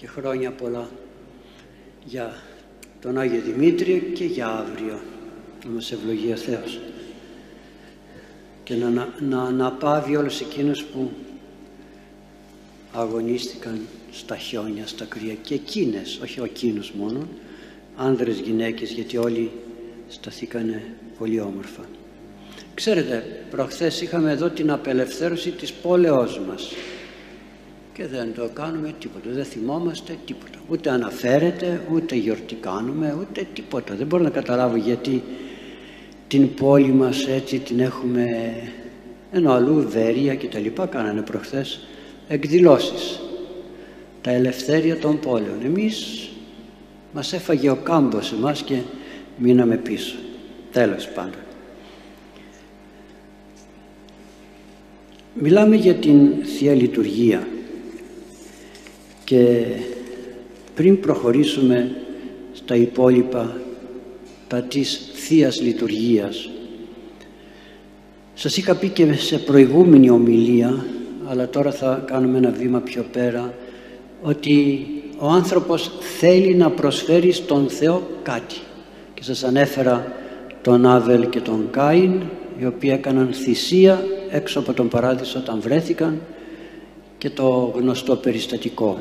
και χρόνια πολλά για τον Άγιο Δημήτριο και για αύριο να μας ευλογεί ο Θεός και να, να, να αναπάβει όλους εκείνους που αγωνίστηκαν στα χιόνια, στα κρύα και εκείνες, όχι ο εκείνους μόνο, άνδρες, γυναίκες, γιατί όλοι σταθήκανε πολύ όμορφα. Ξέρετε, προχθές είχαμε εδώ την απελευθέρωση της πόλεως μας και δεν το κάνουμε τίποτα, δεν θυμόμαστε τίποτα. Ούτε αναφέρεται, ούτε γιορτή κάνουμε, ούτε τίποτα. Δεν μπορώ να καταλάβω γιατί την πόλη μας έτσι την έχουμε ενώ αλλού Βέρεια και τα λοιπά κάνανε προχθές εκδηλώσεις. Τα ελευθέρια των πόλεων. Εμείς μας έφαγε ο κάμπος εμάς και μείναμε πίσω. Τέλος πάντων. Μιλάμε για την Θεία Λειτουργία και πριν προχωρήσουμε στα υπόλοιπα τα της Θείας Λειτουργίας σας είχα πει και σε προηγούμενη ομιλία αλλά τώρα θα κάνουμε ένα βήμα πιο πέρα ότι ο άνθρωπος θέλει να προσφέρει στον Θεό κάτι. Και σας ανέφερα τον Άβελ και τον Κάιν οι οποίοι έκαναν θυσία έξω από τον παράδεισο όταν βρέθηκαν και το γνωστό περιστατικό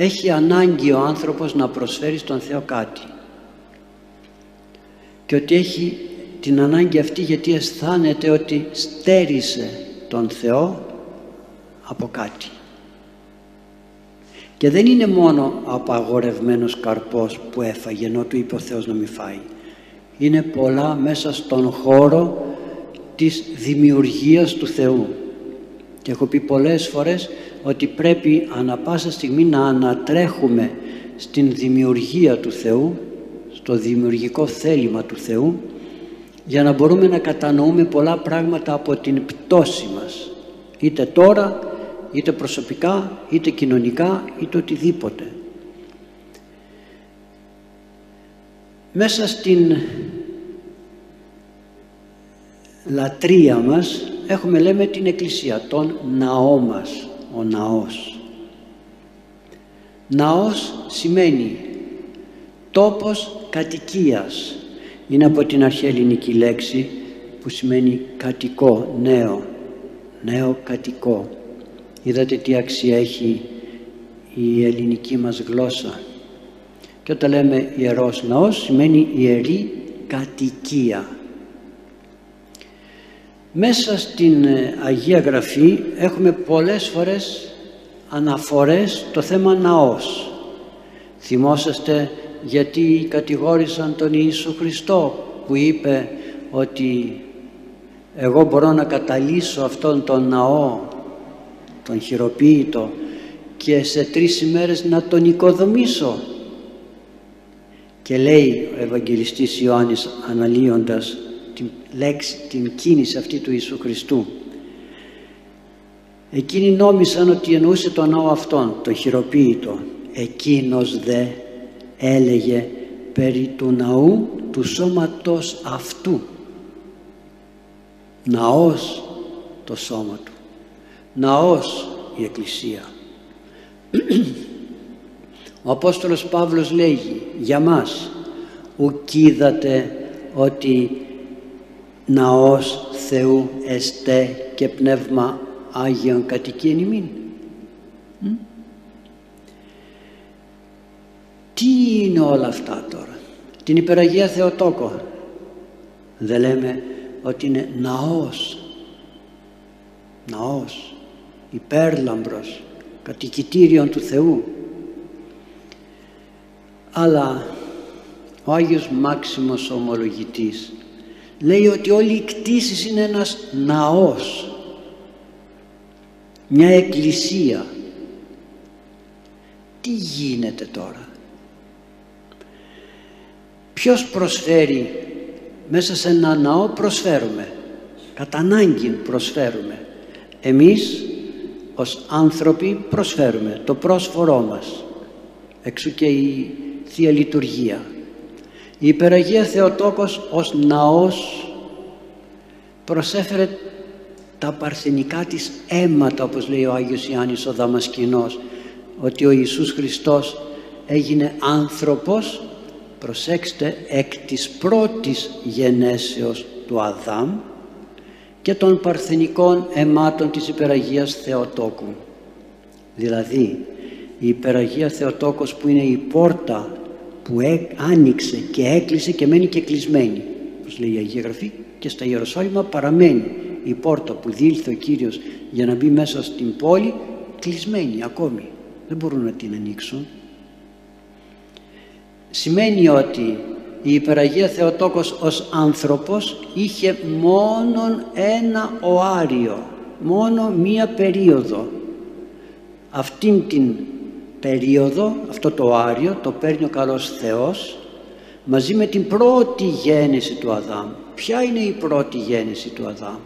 έχει ανάγκη ο άνθρωπος να προσφέρει στον Θεό κάτι και ότι έχει την ανάγκη αυτή γιατί αισθάνεται ότι στέρισε τον Θεό από κάτι. Και δεν είναι μόνο απαγορευμένος καρπός που έφαγε ενώ του είπε ο Θεός να μην φάει. Είναι πολλά μέσα στον χώρο της δημιουργίας του Θεού. Και έχω πει πολλές φορές ότι πρέπει ανα πάσα στιγμή να ανατρέχουμε στην δημιουργία του Θεού, στο δημιουργικό θέλημα του Θεού για να μπορούμε να κατανοούμε πολλά πράγματα από την πτώση μας είτε τώρα, είτε προσωπικά, είτε κοινωνικά, είτε οτιδήποτε. Μέσα στην λατρεία μας έχουμε λέμε την εκκλησία, τον ναό μας, ο ναός. Ναός σημαίνει τόπος κατοικίας, είναι από την αρχαία ελληνική λέξη που σημαίνει κατοικό, νέο, νέο κατοικό. Είδατε τι αξία έχει η ελληνική μας γλώσσα. Και όταν λέμε ιερός ναός σημαίνει ιερή κατοικία. Μέσα στην ε, Αγία Γραφή έχουμε πολλές φορές αναφορές το θέμα ναός. Θυμόσαστε γιατί κατηγόρησαν τον Ιησού Χριστό που είπε ότι εγώ μπορώ να καταλύσω αυτόν τον ναό, τον χειροποίητο και σε τρεις ημέρες να τον οικοδομήσω. Και λέει ο Ευαγγελιστής Ιωάννης αναλύοντας την λέξη, την κίνηση αυτή του Ιησού Χριστού. Εκείνοι νόμισαν ότι εννοούσε τον ναό αυτόν, τον χειροποίητο. Εκείνος δε έλεγε περί του ναού του σώματος αυτού ναός το σώμα του ναός η Εκκλησία ο Απόστολος Παύλος λέγει για μας ουκίδατε ότι ναός Θεού εστέ και πνεύμα Άγιον κατοικεί εν ημίν. Τι είναι όλα αυτά τώρα; Την υπεραγία Θεοτόκο. Δεν λέμε ότι είναι ναός. Ναός. Υπέρλαμπρος. Κατοικητήριον του Θεού. Αλλά ο Άγιος Μάξιμος Ομολογητής λέει ότι όλη η κτήση είναι ένας ναός. Μια εκκλησία. Τι γίνεται τώρα; Ποιος προσφέρει μέσα σε ένα ναό προσφέρουμε κατά ανάγκη προσφέρουμε εμείς ως άνθρωποι προσφέρουμε το πρόσφορό μας εξού και η Θεία Λειτουργία η Υπεραγία Θεοτόκος ως ναός προσέφερε τα παρθενικά της αίματα όπως λέει ο Άγιος Ιάννης ο Δαμασκηνός ότι ο Ιησούς Χριστός έγινε άνθρωπος προσέξτε εκ της πρώτης γενέσεως του Αδάμ και των παρθενικών αιμάτων της υπεραγίας Θεοτόκου. Δηλαδή η υπεραγία Θεοτόκος που είναι η πόρτα που άνοιξε και έκλεισε και μένει και κλεισμένη. Όπως λέει η Αγία Γραφή και στα Ιεροσόλυμα παραμένει η πόρτα που διήλθε ο Κύριος για να μπει μέσα στην πόλη κλεισμένη ακόμη. Δεν μπορούν να την ανοίξουν. Σημαίνει ότι η Υπεραγία Θεοτόκος ως άνθρωπος είχε μόνον ένα οάριο μόνο μία περίοδο. Αυτήν την περίοδο αυτό το οάριο το παίρνει ο καλός Θεός μαζί με την πρώτη γέννηση του Αδάμ. Ποια είναι η πρώτη γέννηση του Αδάμ;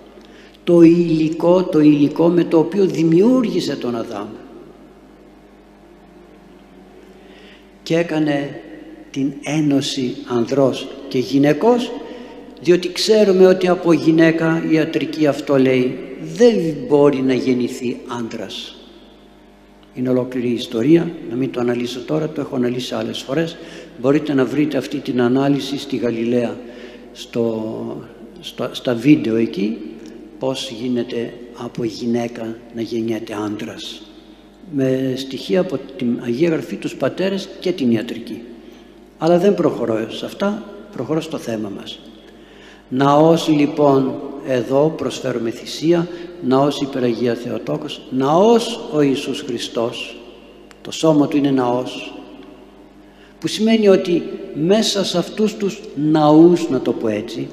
Το υλικό, το υλικό με το οποίο δημιούργησε τον Αδάμ. Και έκανε την ένωση ανδρός και γυναικός διότι ξέρουμε ότι από γυναίκα η ιατρική αυτό λέει δεν μπορεί να γεννηθεί άντρας είναι ολόκληρη η ιστορία. Να μην το αναλύσω τώρα το έχω αναλύσει άλλες φορές. Μπορείτε να βρείτε αυτή την ανάλυση στη Γαλιλαία στο, στο, στα βίντεο εκεί πως γίνεται από γυναίκα να γεννιέται άντρας. Με στοιχεία από την Αγία Γραφή τους πατέρες και την ιατρική. Αλλά δεν προχωρώ σε αυτά προχωρώ στο θέμα μας. Ναός λοιπόν εδώ προσφέρουμε θυσία ναός υπεραγία Θεοτόκος ναός ο Ιησούς Χριστός. Το σώμα του είναι ναός. Που σημαίνει ότι μέσα σε αυτούς τους ναούς να το πω έτσι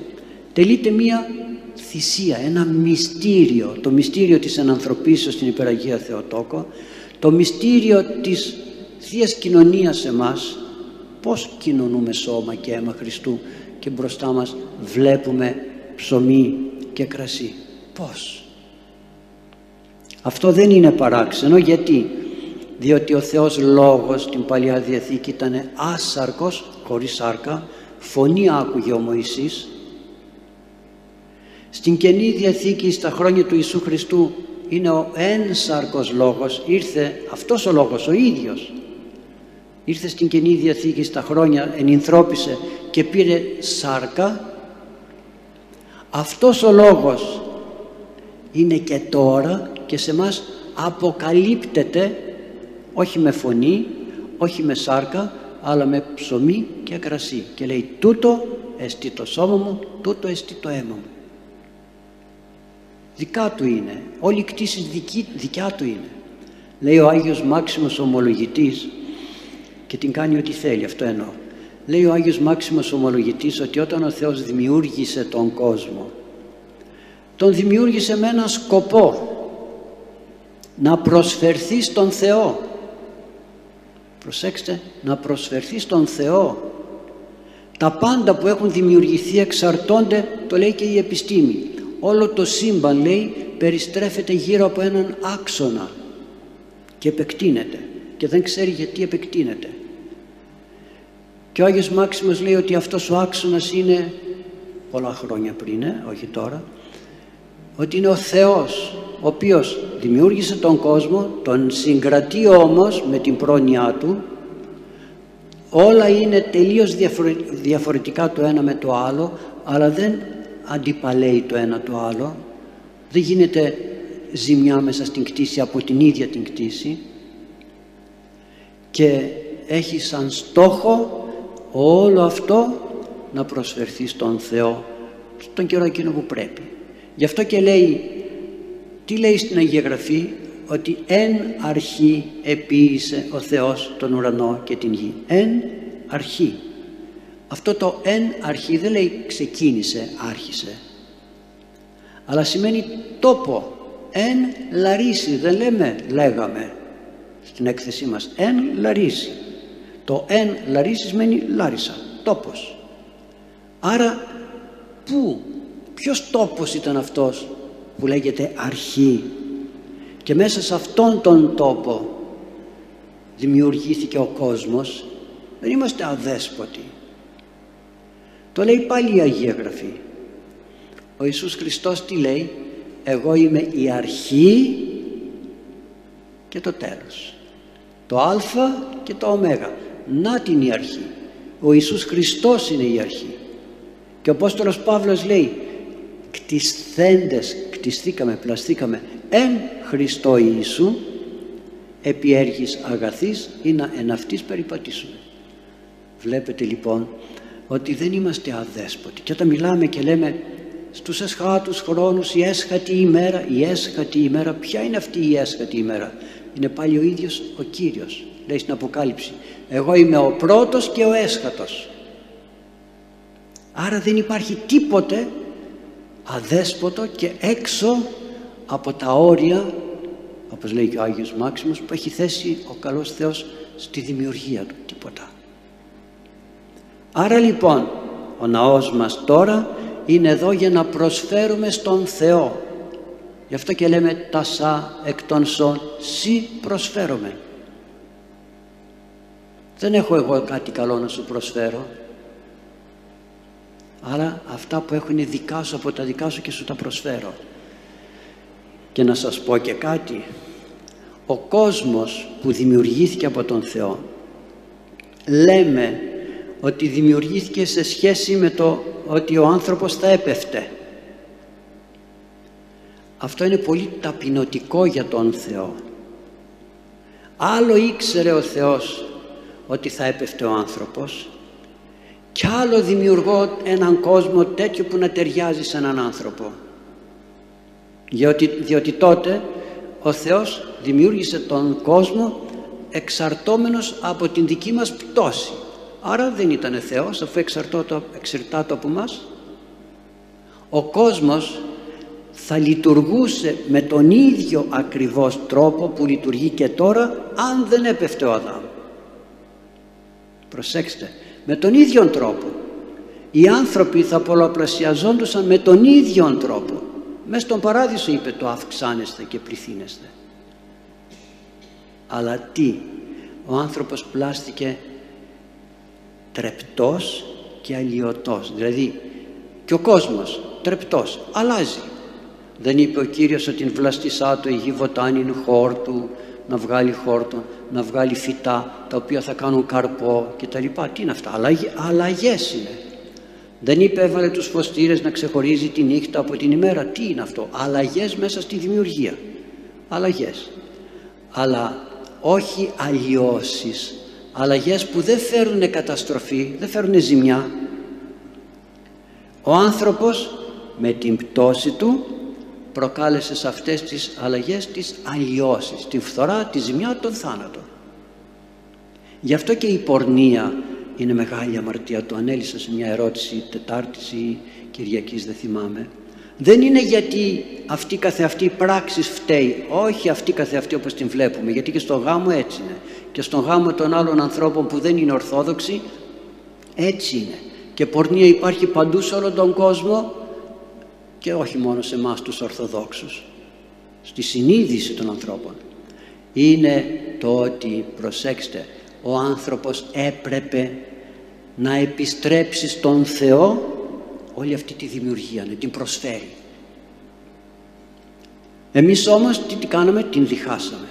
τελείται μία θυσία, ένα μυστήριο. Το μυστήριο της ενανθρωπίσεως στην υπεραγία Θεοτόκο το μυστήριο της Θείας Κοινωνίας σε μας πως κοινωνούμε σώμα και αίμα Χριστού και μπροστά μας βλέπουμε ψωμί και κρασί. Πως αυτό δεν είναι παράξενο γιατί; Διότι ο Θεός Λόγος στην Παλιά Διαθήκη ήταν άσαρκος χωρίς σάρκα φωνή άκουγε ο Μωυσής. Στην Καινή Διαθήκη στα χρόνια του Ιησού Χριστού είναι ο ένσαρκος λόγος ήρθε αυτός ο λόγος ο ίδιος. Ήρθε στην Καινή Διαθήκη στα χρόνια ενυνθρώπισε και πήρε σάρκα. Αυτός ο λόγος είναι και τώρα και σε μας αποκαλύπτεται όχι με φωνή όχι με σάρκα αλλά με ψωμί και κρασί. Και λέει τούτο εστί το σώμα μου τούτο εστί το αίμα μου δικά του είναι. Όλη η κτήση δικιά του είναι. Λέει ο Άγιος Μάξιμος Ομολογητής και την κάνει ό,τι θέλει αυτό εννοώ. Λέει ο Άγιος Μάξιμος Ομολογητής ότι όταν ο Θεός δημιούργησε τον κόσμο τον δημιούργησε με έναν σκοπό να προσφερθεί στον Θεό. Προσέξτε να προσφερθεί στον Θεό. Τα πάντα που έχουν δημιουργηθεί εξαρτώνται το λέει και η επιστήμη όλο το σύμπαν λέει περιστρέφεται γύρω από έναν άξονα και επεκτείνεται. Και δεν ξέρει γιατί επεκτείνεται. Και ο Άγιος Μάξιμος λέει ότι αυτός ο άξονας είναι πολλά χρόνια πριν, ε, όχι τώρα ότι είναι ο Θεός ο οποίος δημιούργησε τον κόσμο τον συγκρατεί όμως με την πρόνοιά του. Όλα είναι τελείως διαφορετικά το ένα με το άλλο αλλά δεν αντιπαλέει το ένα το άλλο. Δεν γίνεται ζημιά μέσα στην κτήση από την ίδια την κτήση. Και έχει σαν στόχο όλο αυτό να προσφερθεί στον Θεό στον καιρό εκείνο που πρέπει. Γι' αυτό και λέει τι λέει στην Αγία Γραφή; Ότι εν αρχή επίησε ο Θεός τον ουρανό και την γη εν αρχή αυτό το εν αρχή δεν λέει ξεκίνησε, άρχισε. Αλλά σημαίνει τόπο. Εν λαρίσι, δεν λέμε, λέγαμε στην έκθεσή μας. Εν λαρίσι. Το εν λαρίσι σημαίνει λάρισα, τόπος. Άρα πού, ποιος τόπος ήταν αυτός; Που λέγεται αρχή και μέσα σε αυτόν τον τόπο δημιουργήθηκε ο κόσμος δεν είμαστε αδέσποτοι το λέει πάλι η Αγία Γραφή. Ο Ιησούς Χριστός τι λέει; Εγώ είμαι η αρχή και το τέλος. Το α και το ω. Να την η αρχή. Ο Ιησούς Χριστός είναι η αρχή. Και ο Απόστολος Παύλος λέει κτισθέντες, κτιστήκαμε, πλαστήκαμε εν Χριστώ Ιησού επί έργης αγαθής ή να εν αυτής περιπατήσουμε. Βλέπετε λοιπόν ότι δεν είμαστε αδέσποτοι και όταν μιλάμε και λέμε στους εσχάτους χρόνους η έσχατη ημέρα, η έσχατη ημέρα, ποια είναι αυτή η έσχατη ημέρα; Είναι πάλι ο ίδιος ο Κύριος, λέει στην Αποκάλυψη. Εγώ είμαι ο πρώτος και ο έσχατος. Άρα δεν υπάρχει τίποτε αδέσποτο και έξω από τα όρια όπως λέει και ο Άγιος Μάξιμος που έχει θέσει ο καλός Θεός στη δημιουργία του τίποτα. Άρα λοιπόν ο ναός μας τώρα είναι εδώ για να προσφέρουμε στον Θεό. Γι' αυτό και λέμε τα σα εκ των σών σι προσφέρομαι δεν έχω εγώ κάτι καλό να σου προσφέρω Άρα αυτά που έχουν δικά σου από τα δικά σου και σου τα προσφέρω. Και να σας πω και κάτι. Ο κόσμος που δημιουργήθηκε από τον Θεό λέμε ότι δημιουργήθηκε σε σχέση με το ότι ο άνθρωπος θα έπεφτε. Αυτό είναι πολύ ταπεινωτικό για τον Θεό. Άλλο ήξερε ο Θεός ότι θα έπεφτε ο άνθρωπος κι άλλο δημιουργώ έναν κόσμο τέτοιο που να ταιριάζει σε έναν άνθρωπο. Διότι, διότι τότε ο Θεός δημιούργησε τον κόσμο εξαρτώμενος από την δική μας πτώση. Άρα δεν ήταν Θεός αφού εξαρτάται από μας ο κόσμος θα λειτουργούσε με τον ίδιο ακριβώς τρόπο που λειτουργεί και τώρα αν δεν έπεφτε ο Αδάμ. Προσέξτε με τον ίδιο τρόπο. Οι άνθρωποι θα πολλαπλασιαζόντουσαν με τον ίδιο τρόπο. Μέσα στον παράδεισο είπε το αυξάνεστε και πληθύνεστε αλλά τι ο άνθρωπος πλάστηκε τρεπτός και αλλοιωτός δηλαδή και ο κόσμος τρεπτός αλλάζει. Δεν είπε ο Κύριος ότι την βλαστισά του η γη βοτάνιν χόρτου να βγάλει χόρτο, να βγάλει φυτά τα οποία θα κάνουν καρπό και τα λοιπά. Τι είναι αυτά, αλλαγές είναι. Δεν είπε έβαλε τους φωστήρες να ξεχωρίζει τη νύχτα από την ημέρα. Τι είναι αυτό, αλλαγές μέσα στη δημιουργία. Αλλαγές. Αλλά όχι αλλοιώσεις. Αλλαγές που δεν φέρουν καταστροφή, δεν φέρουν ζημιά. Ο άνθρωπος με την πτώση του προκάλεσε σε αυτές τις αλλαγές τις αλλοιώσεις, τη φθορά, τη ζημιά, τον θάνατο. Γι' αυτό και η πορνεία είναι μεγάλη αμαρτία. Το ανέλησα σε μια ερώτηση Τετάρτης ή Κυριακής, δεν θυμάμαι. Δεν είναι γιατί αυτή καθεαυτή πράξη φταίει. Όχι αυτή καθεαυτή όπως την βλέπουμε. Γιατί και στον γάμο έτσι είναι. Και στον γάμο των άλλων ανθρώπων που δεν είναι ορθόδοξοι έτσι είναι. Και πορνεία υπάρχει παντού σε όλον τον κόσμο και όχι μόνο σε εμάς τους Ορθοδόξους στη συνείδηση των ανθρώπων. Είναι το ότι προσέξτε ο άνθρωπος έπρεπε να επιστρέψει στον Θεό όλη αυτή τη δημιουργία να την προσφέρει. Εμείς όμως τι, τι κάναμε; Την διχάσαμε.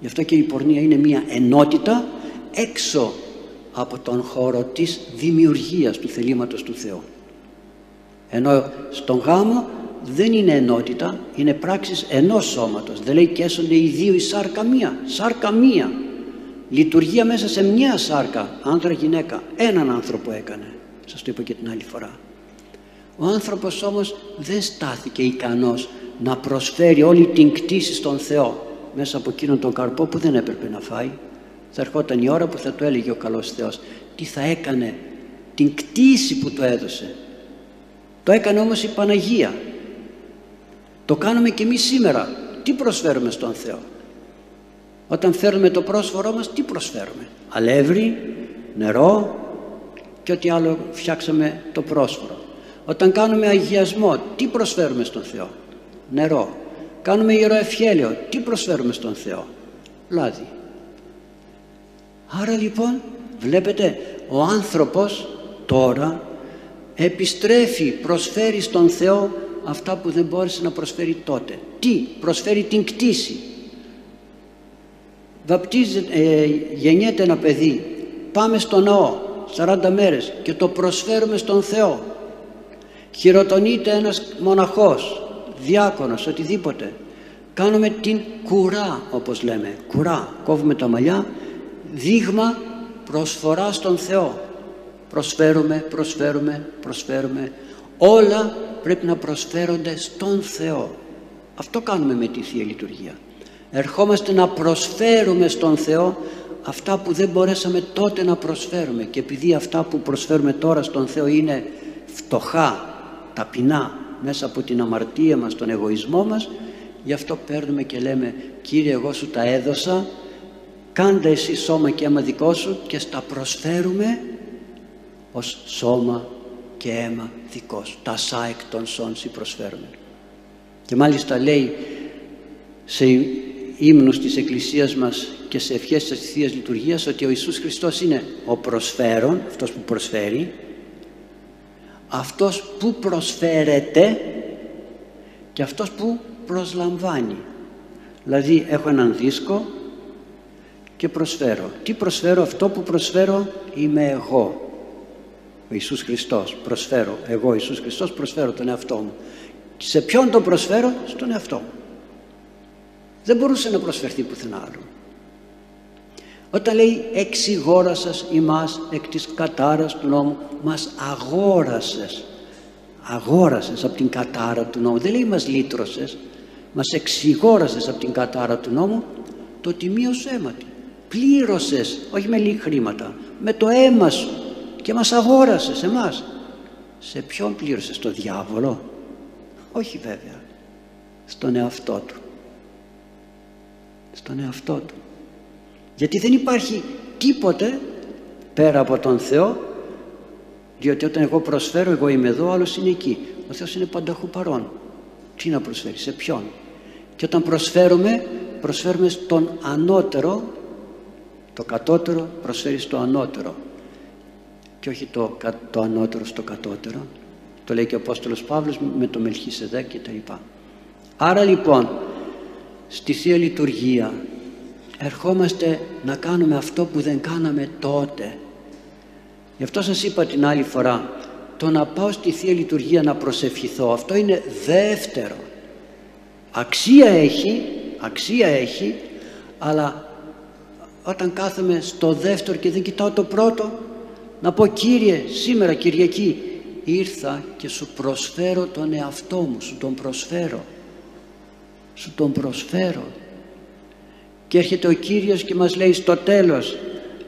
Γι' αυτό και η πορνεία είναι μια ενότητα έξω από τον χώρο της δημιουργίας του θελήματος του Θεού ενώ στον γάμο δεν είναι ενότητα, είναι πράξεις ενός σώματος. Δεν λέει και έσονται οι δύο η σάρκα μία, σάρκα μία. Λειτουργία μέσα σε μια σάρκα, άντρα γυναίκα, έναν άνθρωπο έκανε. Σας το είπα και την άλλη φορά. Ο άνθρωπος όμως δεν στάθηκε ικανός να προσφέρει όλη την κτήση στον Θεό μέσα από εκείνον τον καρπό που δεν έπρεπε να φάει. Θα ερχόταν η ώρα που θα του έλεγε ο καλός Θεός τι θα έκανε την κτήση που του έδωσε το έκανε όμως η Παναγία. Το κάνουμε και εμείς σήμερα. Τι προσφέρουμε στον Θεό; Όταν φέρουμε το πρόσφορό μας, τι προσφέρουμε; Αλεύρι, νερό και ό,τι άλλο φτιάξαμε το πρόσφορο. Όταν κάνουμε αγιασμό, τι προσφέρουμε στον Θεό; Νερό. Κάνουμε ιεροευχέλιο, τι προσφέρουμε στον Θεό; Λάδι. Άρα λοιπόν βλέπετε ο άνθρωπος τώρα επιστρέφει, προσφέρει στον Θεό αυτά που δεν μπόρεσε να προσφέρει τότε. Τι, προσφέρει την κτήση. βαπτίζεται, ε, γεννιέται ένα παιδί, πάμε στο ναό 40 μέρες και το προσφέρουμε στον Θεό. Χειροτονείται ένας μοναχός, διάκονος, οτιδήποτε. Κάνουμε την κουρά όπως λέμε, κουρά, κόβουμε τα μαλλιά, δείγμα προσφορά στον Θεό. Προσφέρουμε, προσφέρουμε, προσφέρουμε. Όλα πρέπει να προσφέρονται στον Θεό. Αυτό κάνουμε με τη Θεία Λειτουργία. Ερχόμαστε να προσφέρουμε στον Θεό αυτά που δεν μπορέσαμε τότε να προσφέρουμε και επειδή αυτά που προσφέρουμε τώρα στον Θεό είναι φτωχά, ταπεινά μέσα από την αμαρτία μας, τον εγωισμό μας γι' αυτό παίρνουμε και λέμε Κύριε εγώ σου τα έδωσα κάντε εσύ σώμα και αίμα δικό σου και στα προσφέρουμε ως σώμα και αίμα δικός σου τα σά εκ των σών προσφέρουμε και μάλιστα λέει σε ύμνους της Εκκλησίας μας και σε ευχές της Θείας Λειτουργίας ότι ο Ιησούς Χριστός είναι ο προσφέρον, αυτός που προσφέρει, αυτός που προσφέρεται και αυτός που προσλαμβάνει. Δηλαδή έχω έναν δίσκο και προσφέρω. Τι προσφέρω, αυτό που προσφέρω είμαι εγώ. Ο Ιησούς Χριστός προσφέρω, εγώ Ιησούς Χριστός προσφέρω τον εαυτό μου. Σε ποιον τον προσφέρω, στον εαυτό μου δεν μπορούσε να προσφερθεί πουθενά άλλο. Όταν λέει εξηγόρασας ημάς εκ της κατάρας του νόμου, μας αγόρασες. Αγόρασες από την κατάρα του νόμου. Δεν λέει μας λύτρωσες, μας εξηγόρασες από την κατάρα του νόμου το τιμίο σου αίμα Πλήρωσες, όχι με λίγα χρήματα, με το αίμα σου και μας αγόρασες εμάς. Σε ποιον πλήρωσες, το διάβολο; Όχι βέβαια, στον εαυτό του. Στον εαυτό του. Γιατί δεν υπάρχει τίποτε πέρα από τον Θεό διότι όταν εγώ προσφέρω εγώ είμαι εδώ άλλος είναι εκεί. Ο Θεός είναι πανταχού παρόν. Τι να προσφέρει, σε ποιον; Και όταν προσφέρουμε προσφέρουμε στον ανώτερο το κατώτερο προσφέρει στο ανώτερο και όχι το, το ανώτερο στο κατώτερο. Το λέει και ο Απόστολος Παύλος με το Μελχίσεδέκ και τα λοιπά. Άρα λοιπόν στη Θεία Λειτουργία ερχόμαστε να κάνουμε αυτό που δεν κάναμε τότε. Γι' αυτό σας είπα την άλλη φορά το να πάω στη Θεία Λειτουργία να προσευχηθώ αυτό είναι δεύτερο. Αξία έχει αξία έχει αλλά όταν κάθομαι στο δεύτερο και δεν κοιτάω το πρώτο να πω Κύριε σήμερα Κυριακή ήρθα και σου προσφέρω τον εαυτό μου σου τον προσφέρω σου τον προσφέρω και έρχεται ο Κύριος και μας λέει στο τέλος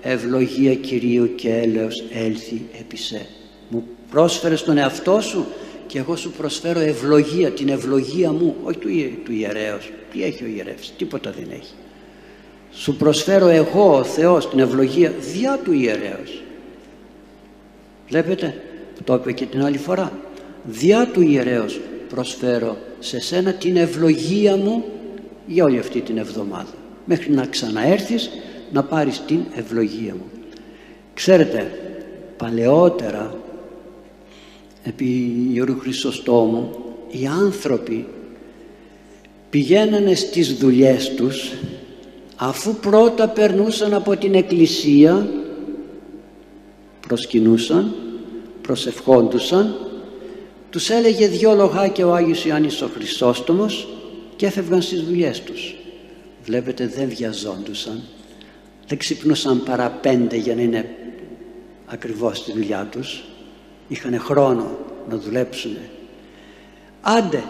ευλογία Κυρίου και έλεος έλθει επί σε. Μου πρόσφερες τον εαυτό σου και εγώ σου προσφέρω ευλογία την ευλογία μου όχι του, του ιερέως. Τι έχει ο ιερεύς τίποτα δεν έχει. Σου προσφέρω εγώ ο Θεός την ευλογία διά του ιερέως βλέπετε το είπε και την άλλη φορά. Διά του ιερέως προσφέρω σε σένα την ευλογία μου για όλη αυτή την εβδομάδα. Μέχρι να ξαναέρθεις να πάρεις την ευλογία μου. Ξέρετε παλαιότερα επί Ιωρού Χρυσοστόμου οι άνθρωποι πηγαίνανε στις δουλειές τους αφού πρώτα περνούσαν από την εκκλησία προσκυνούσαν προσευχόντουσαν τους έλεγε δυο λογάκια ο Άγιος Ιωάννης ο Χρυσόστομος και έφευγαν στις δουλειές τους. Βλέπετε δεν βιαζόντουσαν δεν ξυπνούσαν παρά πέντε για να είναι ακριβώς στη δουλειά τους. Είχαν χρόνο να δουλέψουν. Άντε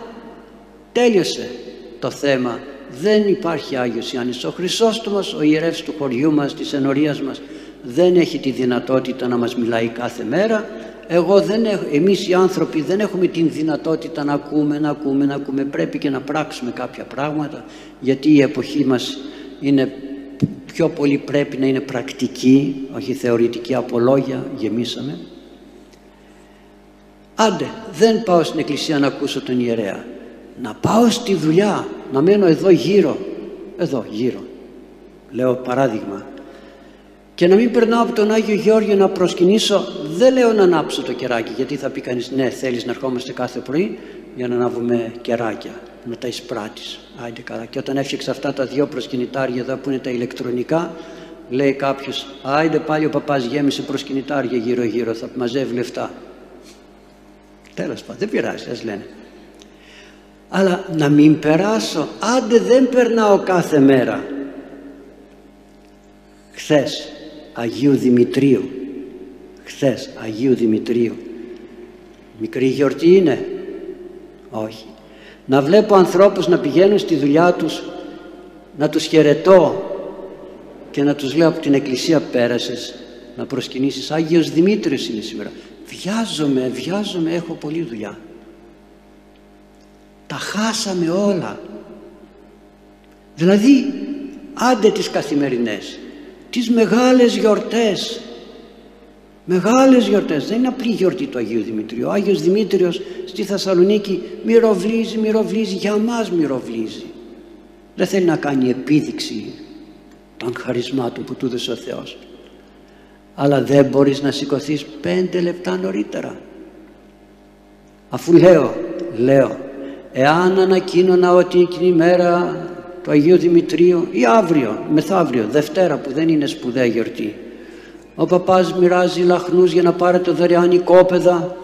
τέλειωσε το θέμα. Δεν υπάρχει Άγιος Ιωάννης ο Χρυσόστομος ο ιερεύς του χωριού μας της ενορίας μας δεν έχει τη δυνατότητα να μας μιλάει κάθε μέρα εγώ δεν έχω, εμείς οι άνθρωποι δεν έχουμε την δυνατότητα να ακούμε, να ακούμε, να ακούμε. Πρέπει και να πράξουμε κάποια πράγματα γιατί η εποχή μας είναι πιο πολύ πρέπει να είναι πρακτική, όχι θεωρητική από λόγια γεμίσαμε. Άντε, δεν πάω στην εκκλησία να ακούσω τον ιερέα. Να πάω στη δουλειά, να μένω εδώ γύρω, εδώ γύρω. Λέω παράδειγμα, και να μην περνάω από τον Άγιο Γεώργιο να προσκυνήσω δεν λέω να ανάψω το κεράκι γιατί θα πει κανείς ναι θέλεις να ερχόμαστε κάθε πρωί για να ανάβουμε κεράκια με τα εισπράτης. Άιντε καλά. Και όταν έφτιαξε αυτά τα δυο προσκυνητάρια εδώ που είναι τα ηλεκτρονικά, λέει κάποιος, άιντε πάλι ο παπάς γέμισε προσκυνητάρια γύρω γύρω, θα μαζεύει λεφτά. Τέλος πάντων, δεν πειράζει, ας λένε. Αλλά να μην περάσω, άντε δεν περνάω κάθε μέρα. Χθες, Αγίου Δημητρίου, χθες, Αγίου Δημητρίου. Μικρή γιορτή είναι, όχι. Να βλέπω ανθρώπους να πηγαίνουν στη δουλειά τους, να τους χαιρετώ και να τους λέω από την εκκλησία πέρασες να προσκυνήσεις Άγιος Δημήτριος είναι σήμερα. Βιάζομαι, βιάζομαι, έχω πολλή δουλειά. Τα χάσαμε όλα. Δηλαδή άντε τις καθημερινές τις μεγάλες γιορτές. Μεγάλες γιορτές. Δεν είναι απλή γιορτή του Αγίου Δημητρίου. Ο Άγιος Δημήτριος στη Θεσσαλονίκη μυροβλίζει, μυροβλίζει για μας μυροβλίζει δεν θέλει να κάνει επίδειξη των χαρισμάτων που του έδωσε ο Θεός. Αλλά δεν μπορείς να σηκωθείς πέντε λεπτά νωρίτερα. Αφού λέω λέω εάν ανακοίνωνα ότι εκείνη η μέρα του Αγίου Δημητρίου ή αύριο, μεθαύριο, Δευτέρα που δεν είναι σπουδαία γιορτή. Ο παπάς μοιράζει λαχνούς για να πάρετε δωρεάν οικόπεδα.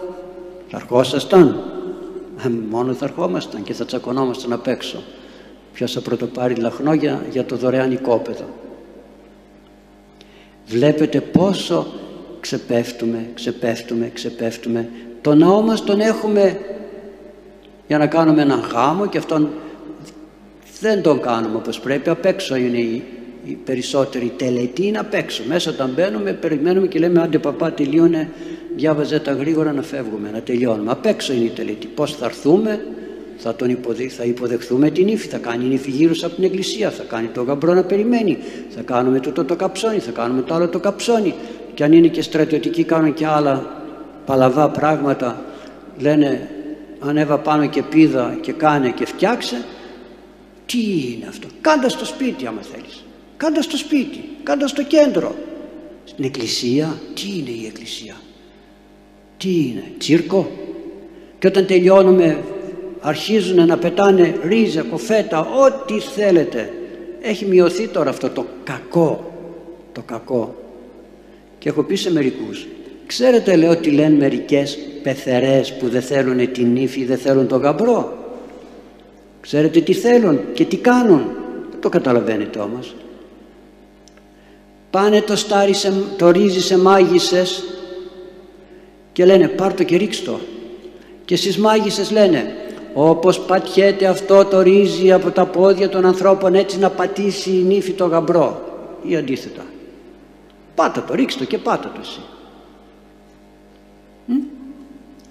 Θα αρχόσασταν ε, μόνο θα αρχόμασταν και θα τσακωνόμασταν απ' έξω. Ποιος θα πρωτοπάρει λαχνό για, για το δωρεάν οικόπεδο; Βλέπετε πόσο ξεπέφτουμε, ξεπέφτουμε, ξεπέφτουμε. Το ναό μας τον έχουμε για να κάνουμε έναν γάμο και αυτόν δεν τον κάνουμε όπως πρέπει. Απ' έξω είναι η, η περισσότερη τελετή είναι απ' έξω. Μέσα όταν μπαίνουμε περιμένουμε και λέμε άντε παπά τελείωνε διάβαζε τα γρήγορα να φεύγουμε, να τελειώνουμε. Απ' έξω είναι η τελετή. Πώς θα έρθουμε, θα, τον υποδεχ, θα υποδεχθούμε την ύφη, θα κάνει ύφη γύρω από την εκκλησία, θα κάνει το γαμπρό να περιμένει, θα κάνουμε το, το, το καψόνι, θα κάνουμε το άλλο το καψόνι. Και αν είναι και στρατιωτικοί κάνουν και άλλα παλαβά πράγματα, λένε ανέβα πάνω και πίδα και κάνε και φτιάξε. Τι είναι αυτό, κάντα στο σπίτι άμα θέλεις, κάντα στο σπίτι, κάντα στο κέντρο. Στην εκκλησία, τι είναι η εκκλησία, τι είναι, τσίρκο; Και όταν τελειώνουμε αρχίζουν να πετάνε ρίζα, κοφέτα, ό,τι θέλετε. Έχει μειωθεί τώρα αυτό το κακό, το κακό. Και έχω πει σε μερικούς, ξέρετε λέω τι λένε μερικές πεθερές που δεν θέλουν την ύφη, δεν θέλουν τον γαμπρό; Ξέρετε τι θέλουν και τι κάνουν. Δεν το καταλαβαίνετε όμως. Πάνε το, στάρι σε, το ρύζι σε μάγισσες και λένε πάρ το και ρίξ το. Και στις μάγισσες λένε όπως πατιέται αυτό το ρύζι από τα πόδια των ανθρώπων έτσι να πατήσει η νύφη το γαμπρό ή αντίθετα πάτα το ρίξτε το και πάτα το εσύ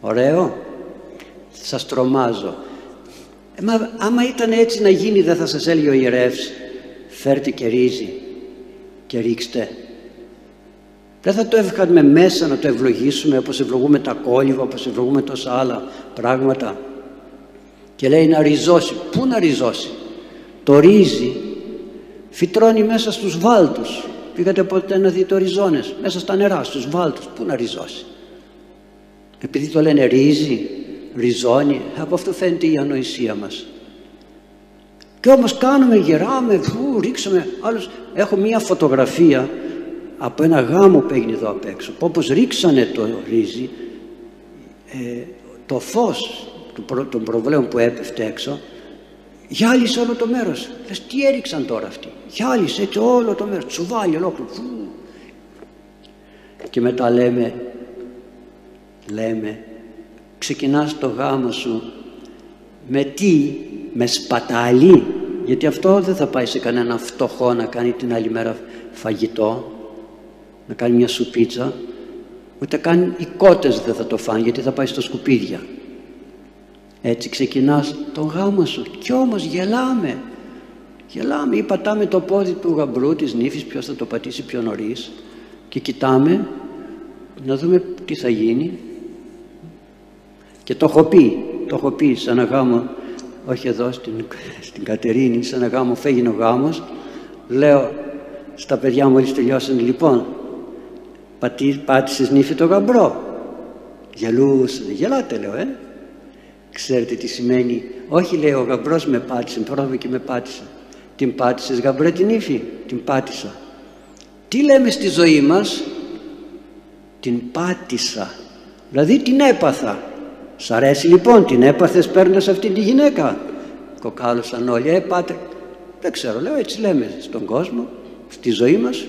ωραίο σας τρομάζω ε, μα, άμα ήταν έτσι να γίνει δεν θα σας έλεγε ο ιερεύς φέρτε και ρύζι και ρίξτε δεν θα το έβγαλουμε μέσα να το ευλογήσουμε όπως ευλογούμε τα κόλληβα, όπως ευλογούμε τόσα άλλα πράγματα και λέει να ριζώσει. Πού να ριζώσει; Το ρύζι φυτρώνει μέσα στους βάλτους. Πήγατε ποτέ να δείτε ριζόνες; Μέσα στα νερά, στους βάλτους. Πού να ριζώσει; Επειδή το λένε ρύζι, ριζώνει, από αυτό φαίνεται η ανοησία μας. Και όμως κάνουμε, γεράμε, φου, ρίξαμε. Άλλος, έχω μία φωτογραφία από ένα γάμο που έγινε εδώ απ' έξω. Όπως ρίξανε το ρύζι, ε, το φως των προβλέμων που έπεφτε έξω γυάλισε όλο το μέρος λες τι έριξαν τώρα αυτοί; Γυάλισε έτσι όλο το μέρος τσουβάλι ολόκληρο και μετά λέμε λέμε ξεκινάς το γάμο σου με τι με σπατάλι γιατί αυτό δεν θα πάει σε κανένα φτωχό να κάνει την άλλη μέρα φαγητό να κάνει μια σουπίτσα ούτε καν οι κότες δεν θα το φάνε γιατί θα πάει στο σκουπίδια. Έτσι ξεκινάς τον γάμο σου. Κι όμως γελάμε. Γελάμε. Ή πατάμε το πόδι του γαμπρού της νύφης ποιος θα το πατήσει πιο νωρίς. Και κοιτάμε να δούμε τι θα γίνει και το έχω πει το έχω πει σε ένα γάμο όχι εδώ στην, στην Κατερίνη σε ένα γάμο φέγινε ο γάμος λέω στα παιδιά μόλις τελειώσαν λοιπόν πατή, πάτησες νύφη το γαμπρό γελούσαν γελάτε λέω ε Ξέρετε τι σημαίνει. Όχι λέει ο γαμπρός με πάτησε, πρόβε και με πάτησε. Την πάτησες γαμπρέ την ύφη, την πάτησα. Τι λέμε στη ζωή μας, την πάτησα. Δηλαδή την έπαθα. Σ' αρέσει λοιπόν, την έπαθες παίρνοντας αυτή τη γυναίκα. Κοκάλωσαν όλοι, ε πάτε. Δεν ξέρω, λέω έτσι λέμε στον κόσμο, στη ζωή μας.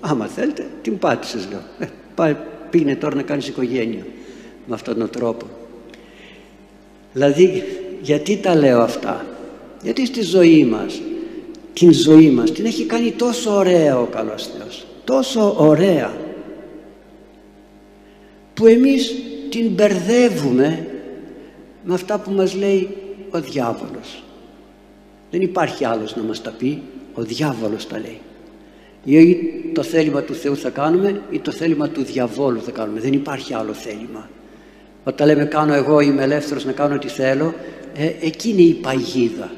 Άμα θέλετε, την πάτησες λέω. Ε, πάει, πήγαινε τώρα να κάνεις οικογένεια με αυτόν τον τρόπο. Δηλαδή, γιατί τα λέω αυτά; Γιατί στη ζωή μας, την ζωή μας, την έχει κάνει τόσο ωραία ο καλός Θεός. Τόσο ωραία. Που εμείς την μπερδεύουμε με αυτά που μας λέει ο διάβολος. Δεν υπάρχει άλλος να μας τα πει, ο διάβολος τα λέει. Ή το θέλημα του Θεού θα κάνουμε ή το θέλημα του διαβόλου θα κάνουμε. Δεν υπάρχει άλλο θέλημα. Όταν λέμε κάνω εγώ είμαι ελεύθερος να κάνω ό,τι θέλω, ε, εκεί είναι η παγίδα.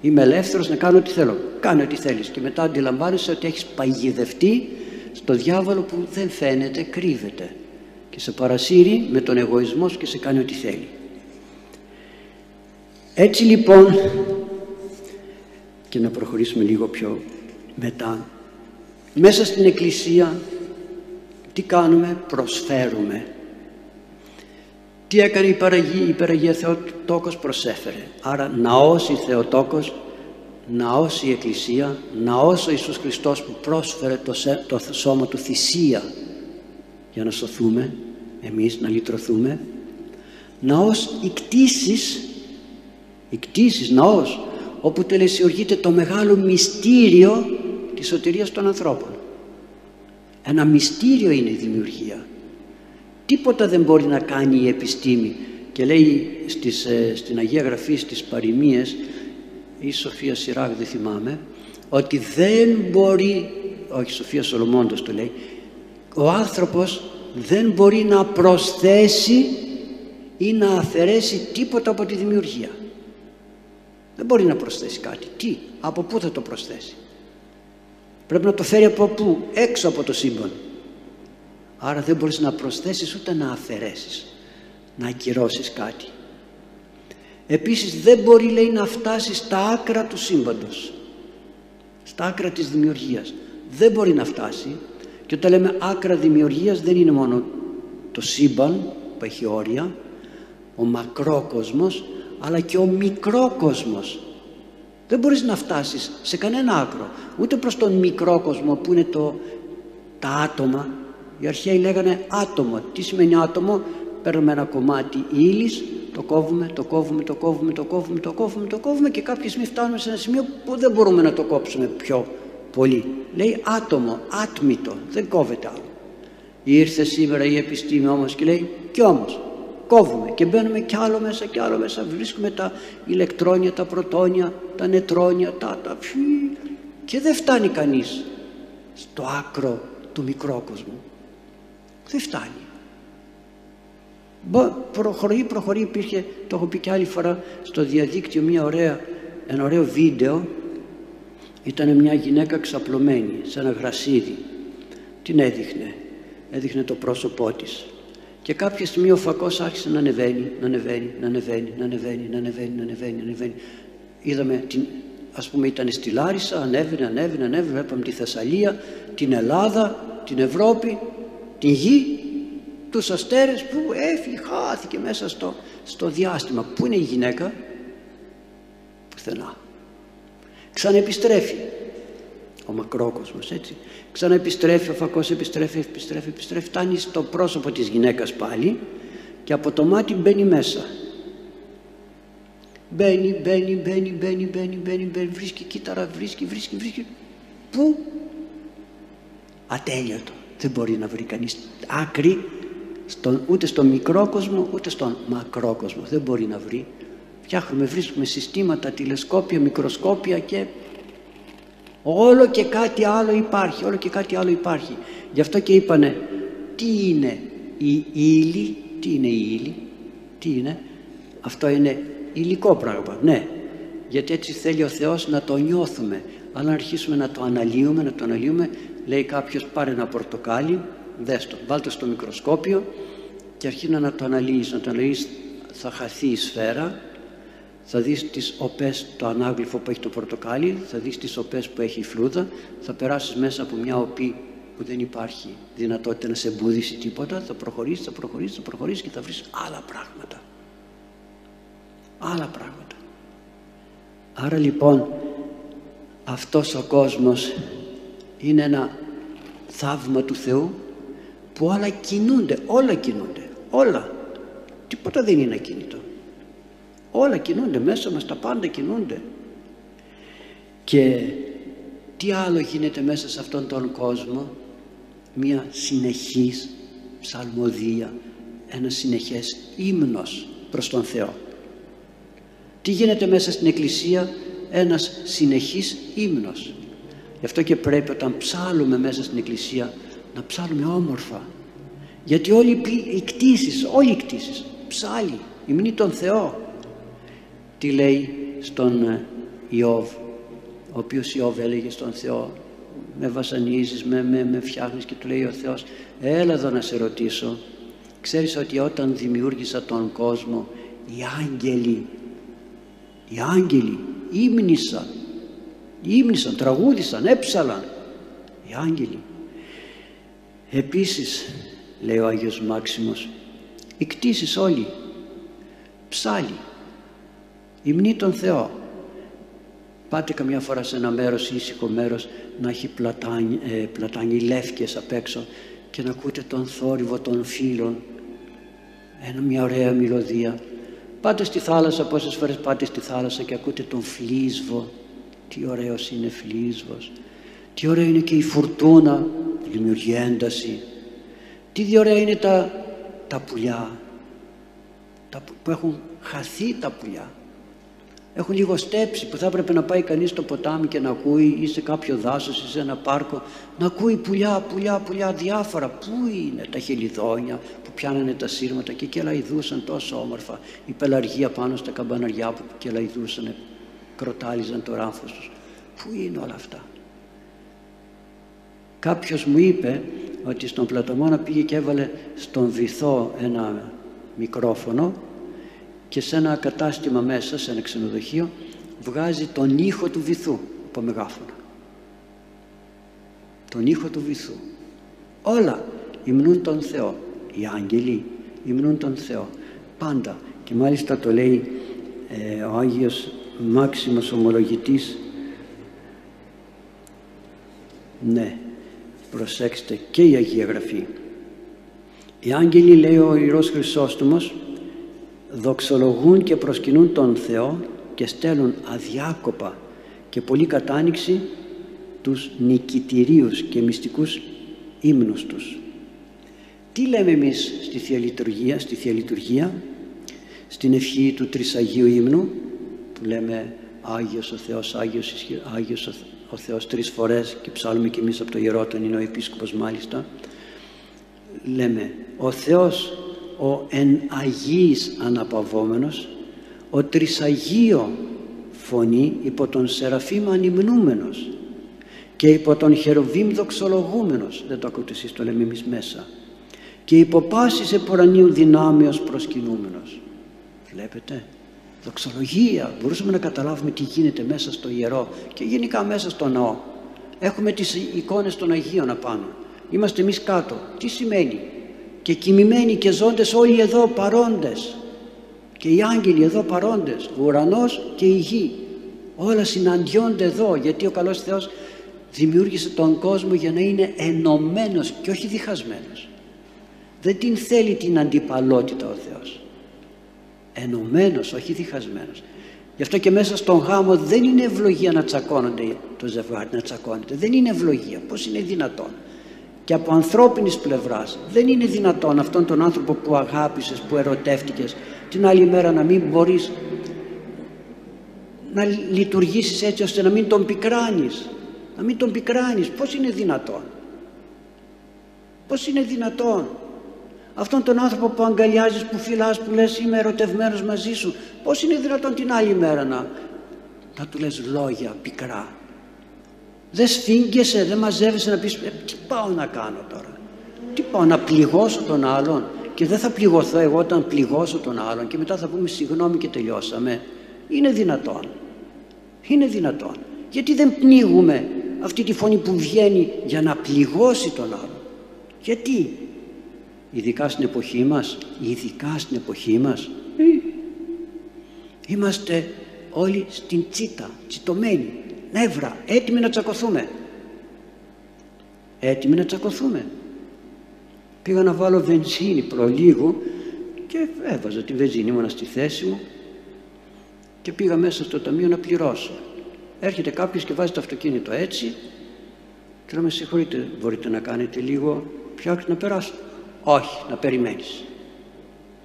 Είμαι ελεύθερος να κάνω ό,τι θέλω. Κάνε ό,τι θέλεις. Και μετά αντιλαμβάνεσαι ότι έχεις παγιδευτεί στο διάβολο που δεν φαίνεται, κρύβεται. Και σε παρασύρει με τον εγωισμός σου και σε κάνει ό,τι θέλει. Έτσι λοιπόν, και να προχωρήσουμε λίγο πιο μετά, μέσα στην Εκκλησία τι κάνουμε, προσφέρουμε τι έκανε η Παραγία, η Παραγία Θεοτόκος προσέφερε. Άρα ναός η Θεοτόκος, ναός η Εκκλησία, ναός ο Ιησούς Χριστός που πρόσφερε το, το σώμα του θυσία για να σωθούμε εμείς, να λυτρωθούμε. Ναός η κτήσης, η κτήσης ναός, όπου τελεσιουργείται το μεγάλο μυστήριο της σωτηρίας των ανθρώπων. Ένα μυστήριο είναι η δημιουργία. Τίποτα δεν μπορεί να κάνει η επιστήμη. Και λέει στις, ε, στην Αγία Γραφή στις παροιμίες, η Σοφία Σιράγ δεν θυμάμαι, ότι δεν μπορεί, όχι Σοφία Σολομώντος το λέει, ο άνθρωπος δεν μπορεί να προσθέσει ή να αφαιρέσει τίποτα από τη δημιουργία. Δεν μπορεί να προσθέσει κάτι. Τι, από πού θα το προσθέσει; Πρέπει να το φέρει από πού, έξω από το σύμπαν. Άρα δεν μπορείς να προσθέσεις ούτε να αφαιρέσεις, να ακυρώσεις κάτι. Επίσης δεν μπορεί λέει να φτάσει στα άκρα του σύμπαντος, στα άκρα της δημιουργίας. Δεν μπορεί να φτάσει και όταν λέμε άκρα δημιουργίας δεν είναι μόνο το σύμπαν που έχει όρια, ο μακρόκοσμος, αλλά και ο μικρόκοσμος. Δεν μπορείς να φτάσεις σε κανένα άκρο, ούτε προς τον μικρόκοσμο που είναι το, τα άτομα, οι αρχαίοι λέγανε άτομο. Τι σημαίνει άτομο, παίρνουμε ένα κομμάτι ύλης, το κόβουμε, το κόβουμε, το κόβουμε, το κόβουμε, το κόβουμε, το κόβουμε και κάποια στιγμή φτάνουμε σε ένα σημείο που δεν μπορούμε να το κόψουμε πιο πολύ. Λέει άτομο, άτμητο, δεν κόβεται άλλο. Ήρθε σήμερα η επιστήμη όμως και λέει κι όμως κόβουμε και μπαίνουμε κι άλλο μέσα κι άλλο μέσα βρίσκουμε τα ηλεκτρόνια, τα πρωτόνια, τα νετρόνια, τα, τα και δεν φτάνει κανείς στο άκρο του μικρόκοσμου δεν φτάνει. Προχωρεί, προχωρεί, υπήρχε, το έχω πει και άλλη φορά στο διαδίκτυο μια ωραία, ένα ωραίο βίντεο ήταν μια γυναίκα ξαπλωμένη σε ένα γρασίδι την έδειχνε έδειχνε το πρόσωπό της και κάποια στιγμή ο φακός άρχισε να ανεβαίνει να ανεβαίνει, να ανεβαίνει, να ανεβαίνει να ανεβαίνει, να ανεβαίνει, να ανεβαίνει είδαμε την, ας πούμε ήταν στη Λάρισα ανέβαινε, ανέβαινε, ανέβαινε βλέπαμε τη Θεσσαλία την Ελλάδα, την Ευρώπη την γη, τους αστέρες που έφυγε, χάθηκε μέσα στο, στο διάστημα. Πού είναι η γυναίκα; Πουθενά. Ξαναεπιστρέφει ο μακρόκοσμος έτσι. Ξαναεπιστρέφει, ο φακός επιστρέφει, επιστρέφει, επιστρέφει. Φτάνει στο πρόσωπο της γυναίκας πάλι και από το μάτι μπαίνει μέσα. Μπαίνει, μπαίνει, μπαίνει, μπαίνει, μπαίνει, μπαίνει, μπαίνει, βρίσκει κύτταρα, βρίσκει, βρίσκει, βρίσκει. Πού; Ατέλειωτο δεν μπορεί να βρει κανείς άκρη στον, ούτε στον μικρό κόσμο ούτε στον μακρό κόσμο δεν μπορεί να βρει φτιάχνουμε, βρίσκουμε συστήματα, τηλεσκόπια, μικροσκόπια και όλο και κάτι άλλο υπάρχει όλο και κάτι άλλο υπάρχει. Γι' αυτό και είπανε τι είναι η ύλη τι είναι η ύλη τι είναι αυτό είναι υλικό πράγμα ναι. Γιατί έτσι θέλει ο Θεός να το νιώθουμε. Αλλά να αρχίσουμε να το αναλύουμε να το αναλύουμε λέει κάποιος πάρε ένα πορτοκάλι δες το, βάλ το στο μικροσκόπιο και αρχίζει να το αναλύεις, να το αναλύεις θα χαθεί η σφαίρα θα δεις τις οπές, το ανάγλυφο που έχει το πορτοκάλι, θα δεις τις οπές που έχει η φλούδα, θα περάσεις μέσα από μια οπή που δεν υπάρχει δυνατότητα να σε εμποδίσει τίποτα, θα προχωρήσεις, θα προχωρήσεις, θα προχωρήσεις και θα βρεις άλλα πράγματα. Άλλα πράγματα. Άρα λοιπόν αυτός ο κόσμος είναι ένα θαύμα του Θεού που όλα κινούνται, όλα κινούνται, όλα. Τίποτα δεν είναι ακίνητο. Όλα κινούνται μέσα μας, τα πάντα κινούνται. Και τι άλλο γίνεται μέσα σε αυτόν τον κόσμο, μια συνεχής ψαλμοδία, ένας συνεχές ύμνος προς τον Θεό. Τι γίνεται μέσα στην Εκκλησία, ένας συνεχής ύμνος. Γι' αυτό και πρέπει όταν ψάλουμε μέσα στην Εκκλησία να ψάλουμε όμορφα. Γιατί όλοι οι κτήσεις, όλοι οι κτήσεις, ψάλει, υμνεί τον Θεό τι λέει στον ε, Ιώβ ο οποίος Ιώβ έλεγε στον Θεό με βασανίζεις, με, με, με φτιάχνεις και του λέει ο Θεός έλα εδώ να σε ρωτήσω ξέρεις ότι όταν δημιούργησα τον κόσμο οι άγγελοι οι άγγελοι ύμνησαν ύμνησαν, τραγούδισαν, έψαλαν οι άγγελοι επίσης λέει ο Άγιος Μάξιμος οι κτήσεις όλοι ψάλι υμνεί τον Θεό. Πάτε καμιά φορά σε ένα μέρος ήσυχο μέρος να έχει πλατάνι, ε, πλατάνι λεύκες απ' έξω και να ακούτε τον θόρυβο των φύλων ένα μια ωραία μυρωδία πάτε στη θάλασσα πόσες φορές πάτε στη θάλασσα και ακούτε τον φλίσβο τι ωραίος είναι φλίσβος τι ωραία είναι και η φουρτούνα που δημιουργεί ένταση. Τι ωραία είναι τα, τα πουλιά. Τα, που έχουν χαθεί τα πουλιά έχουν λιγοστέψει που θα έπρεπε να πάει κανείς στο ποτάμι και να ακούει ή σε κάποιο δάσος ή σε ένα πάρκο να ακούει πουλιά, πουλιά, πουλιά διάφορα. Πού είναι τα χελιδόνια που πιάνανε τα σύρματα και κελαϊδούσαν τόσο όμορφα; Η πελαργία πάνω στα καμπαναριά που κελαϊδούσαν κροτάλιζαν το ράμφος τους. Πού είναι όλα αυτά; Κάποιος μου είπε ότι στον Πλατωμόνα πήγε και έβαλε στον βυθό ένα μικρόφωνο και σε ένα κατάστημα μέσα, σε ένα ξενοδοχείο βγάζει τον ήχο του βυθού από μεγάφωνα. Τον ήχο του βυθού. Όλα υμνούν τον Θεό. Οι άγγελοι υμνούν τον Θεό. Πάντα. Και μάλιστα το λέει ε, ο Άγιος Μάξιμος Ομολογητής ναι, προσέξτε και η Αγία Γραφή. Οι άγγελοι λέει ο Ιερός Χρυσόστομος δοξολογούν και προσκυνούν τον Θεό και στέλνουν αδιάκοπα και πολύ κατάνοιξη τους νικητηρίους και μυστικούς ύμνους τους. Τι λέμε εμείς στη Θεία Λειτουργία, στη Θεία Λειτουργία, στην ευχή του Τρισαγίου ύμνου που λέμε Άγιος ο Θεός, Άγιος, Άγιος ο, Θεός τρεις φορές και ψάλουμε και εμείς από το Ιερό, είναι ο Επίσκοπος μάλιστα λέμε ο Θεός ο εν Αγίης αναπαυόμενος, ο τρισαγίο φωνή υπό τον Σεραφείμ ανυμνούμενος και υπό τον Χεροβίμ δοξολογούμενος, δεν το ακούτε εσείς το λέμε εμείς μέσα, και υπό πάσης επορανίου δυνάμεως προσκυνούμενος. Βλέπετε, δοξολογία, μπορούσαμε να καταλάβουμε τι γίνεται μέσα στο ιερό και γενικά μέσα στο ναό. Έχουμε τις εικόνες των Αγίων απάνω. Είμαστε εμείς κάτω. Τι σημαίνει; Και κοιμημένοι και ζώντες όλοι εδώ παρόντες. Και οι άγγελοι εδώ παρόντες. Ο ουρανός και η γη. Όλα συναντιόνται εδώ γιατί ο καλός Θεός δημιούργησε τον κόσμο για να είναι ενωμένος και όχι διχασμένος. Δεν την θέλει την αντιπαλότητα ο Θεός. Ενωμένος όχι διχασμένος. Γι' αυτό και μέσα στον γάμο δεν είναι ευλογία να τσακώνονται το ζευγάρι να τσακώνεται. Δεν είναι ευλογία. Πως είναι δυνατόν; Και από ανθρώπινης πλευράς δεν είναι δυνατόν αυτόν τον άνθρωπο που αγάπησες, που ερωτεύτηκες την άλλη μέρα να μην μπορείς να λειτουργήσεις έτσι ώστε να μην τον πικράνεις. Να μην τον πικράνεις. Πως είναι δυνατόν; Πως είναι δυνατόν; Αυτόν τον άνθρωπο που αγκαλιάζεις, που φυλάς, που λες είμαι ερωτευμένος μαζί σου πως είναι δυνατόν την άλλη μέρα να, να του λες λόγια πικρά; Δεν σφίγγεσαι, δεν μαζεύεσαι να πεις ε, τι πάω να κάνω τώρα; Τι πάω να πληγώσω τον άλλον; Και δεν θα πληγωθώ εγώ όταν πληγώσω τον άλλον και μετά θα πούμε συγγνώμη και τελειώσαμε. Είναι δυνατόν. Είναι δυνατόν. Γιατί δεν πνίγουμε αυτή τη φωνή που βγαίνει για να πληγώσει τον άλλον; Γιατί; Ειδικά στην εποχή μας. Ειδικά στην εποχή μας. Ε, είμαστε όλοι στην τσίτα, τσιτωμένοι, νεύρα, έτοιμοι να τσακωθούμε. Έτοιμοι να τσακωθούμε. Πήγα να βάλω βενζίνη προλίγου και έβαζα τη βενζίνη, ήμουνα στη θέση μου και πήγα μέσα στο ταμείο να πληρώσω. Έρχεται κάποιος και βάζει το αυτοκίνητο έτσι και λέω με συγχωρείτε μπορείτε να κάνετε λίγο πιο να περάσω. Όχι, να περιμένεις.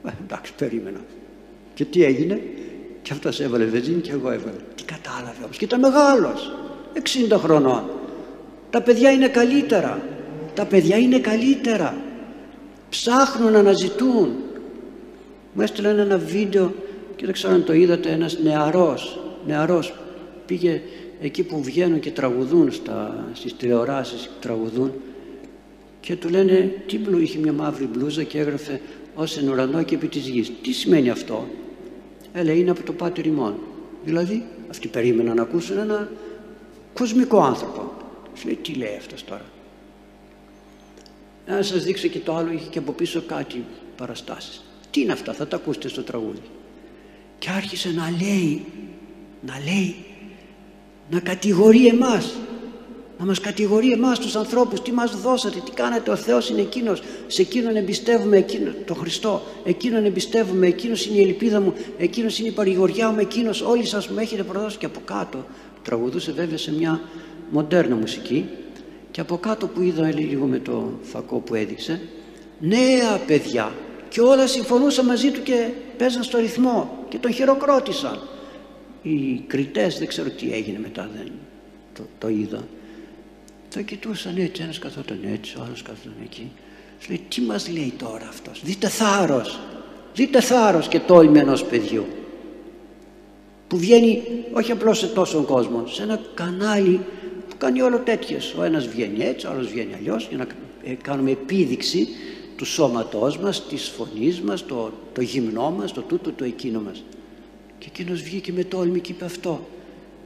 Ε, εντάξει, περίμενα. Και τι έγινε, και αυτός έβαλε βενζίνη και εγώ έβαλε. Τι κατάλαβε όμως, και ήταν μεγάλος, 60 χρονών. Τα παιδιά είναι καλύτερα. Τα παιδιά είναι καλύτερα. Ψάχνουν να αναζητούν. Μου έστειλαν ένα βίντεο και δεν ξέρω αν το είδατε, ένας νεαρός, νεαρός πήγε εκεί που βγαίνουν και τραγουδούν στα, στις τηλεοράσεις τραγουδούν και του λένε τι μπλου, είχε μια μαύρη μπλούζα και έγραφε ως εν ουρανό και επί της γης. Τι σημαίνει αυτό; Έλε είναι από το Πάτερ ημών. Δηλαδή αυτοί περίμεναν να ακούσουν ένα κοσμικό άνθρωπο. Σου λέει τι λέει αυτός τώρα; Να σας δείξω και το άλλο είχε και από πίσω κάτι παραστάσεις. Τι είναι αυτά θα τα ακούσετε στο τραγούδι. Και άρχισε να λέει, να λέει, να κατηγορεί εμάς να μας κατηγορεί εμάς τους ανθρώπους τι μας δώσατε, τι κάνατε ο Θεός είναι εκείνος. Σε εκείνον εμπιστεύουμε εκείνο, το Χριστό. Εκείνον εμπιστεύουμε, εκείνος είναι η ελπίδα μου εκείνος είναι η παρηγοριά μου εκείνος όλοι σας μου έχετε προδώσει. Και από κάτω τραγουδούσε βέβαια σε μια μοντέρνα μουσική και από κάτω που είδα λίγο με το φακό που έδειξε νέα παιδιά και όλα συμφωνούσαν μαζί του και παίζαν στο ρυθμό και τον χειροκρότησαν οι κριτές δεν ξέρω τι έγινε μετά δεν το, το είδα το κοιτούσαν έτσι, ένας καθόταν έτσι, ο άλλος καθόταν εκεί. Σου λέει, τι μας λέει τώρα αυτός. Δείτε θάρρος, δείτε θάρρος και τόλμη ενός παιδιού. Που βγαίνει όχι απλώς σε τόσον κόσμο, σε ένα κανάλι που κάνει όλο τέτοιες. Ο ένας βγαίνει έτσι, ο άλλος βγαίνει αλλιώς, για να ε, κάνουμε επίδειξη του σώματός μας, της φωνής μας, το, το γυμνό μας, το τούτο, το εκείνο μας. Και εκείνος βγήκε με τόλμη και είπε αυτό.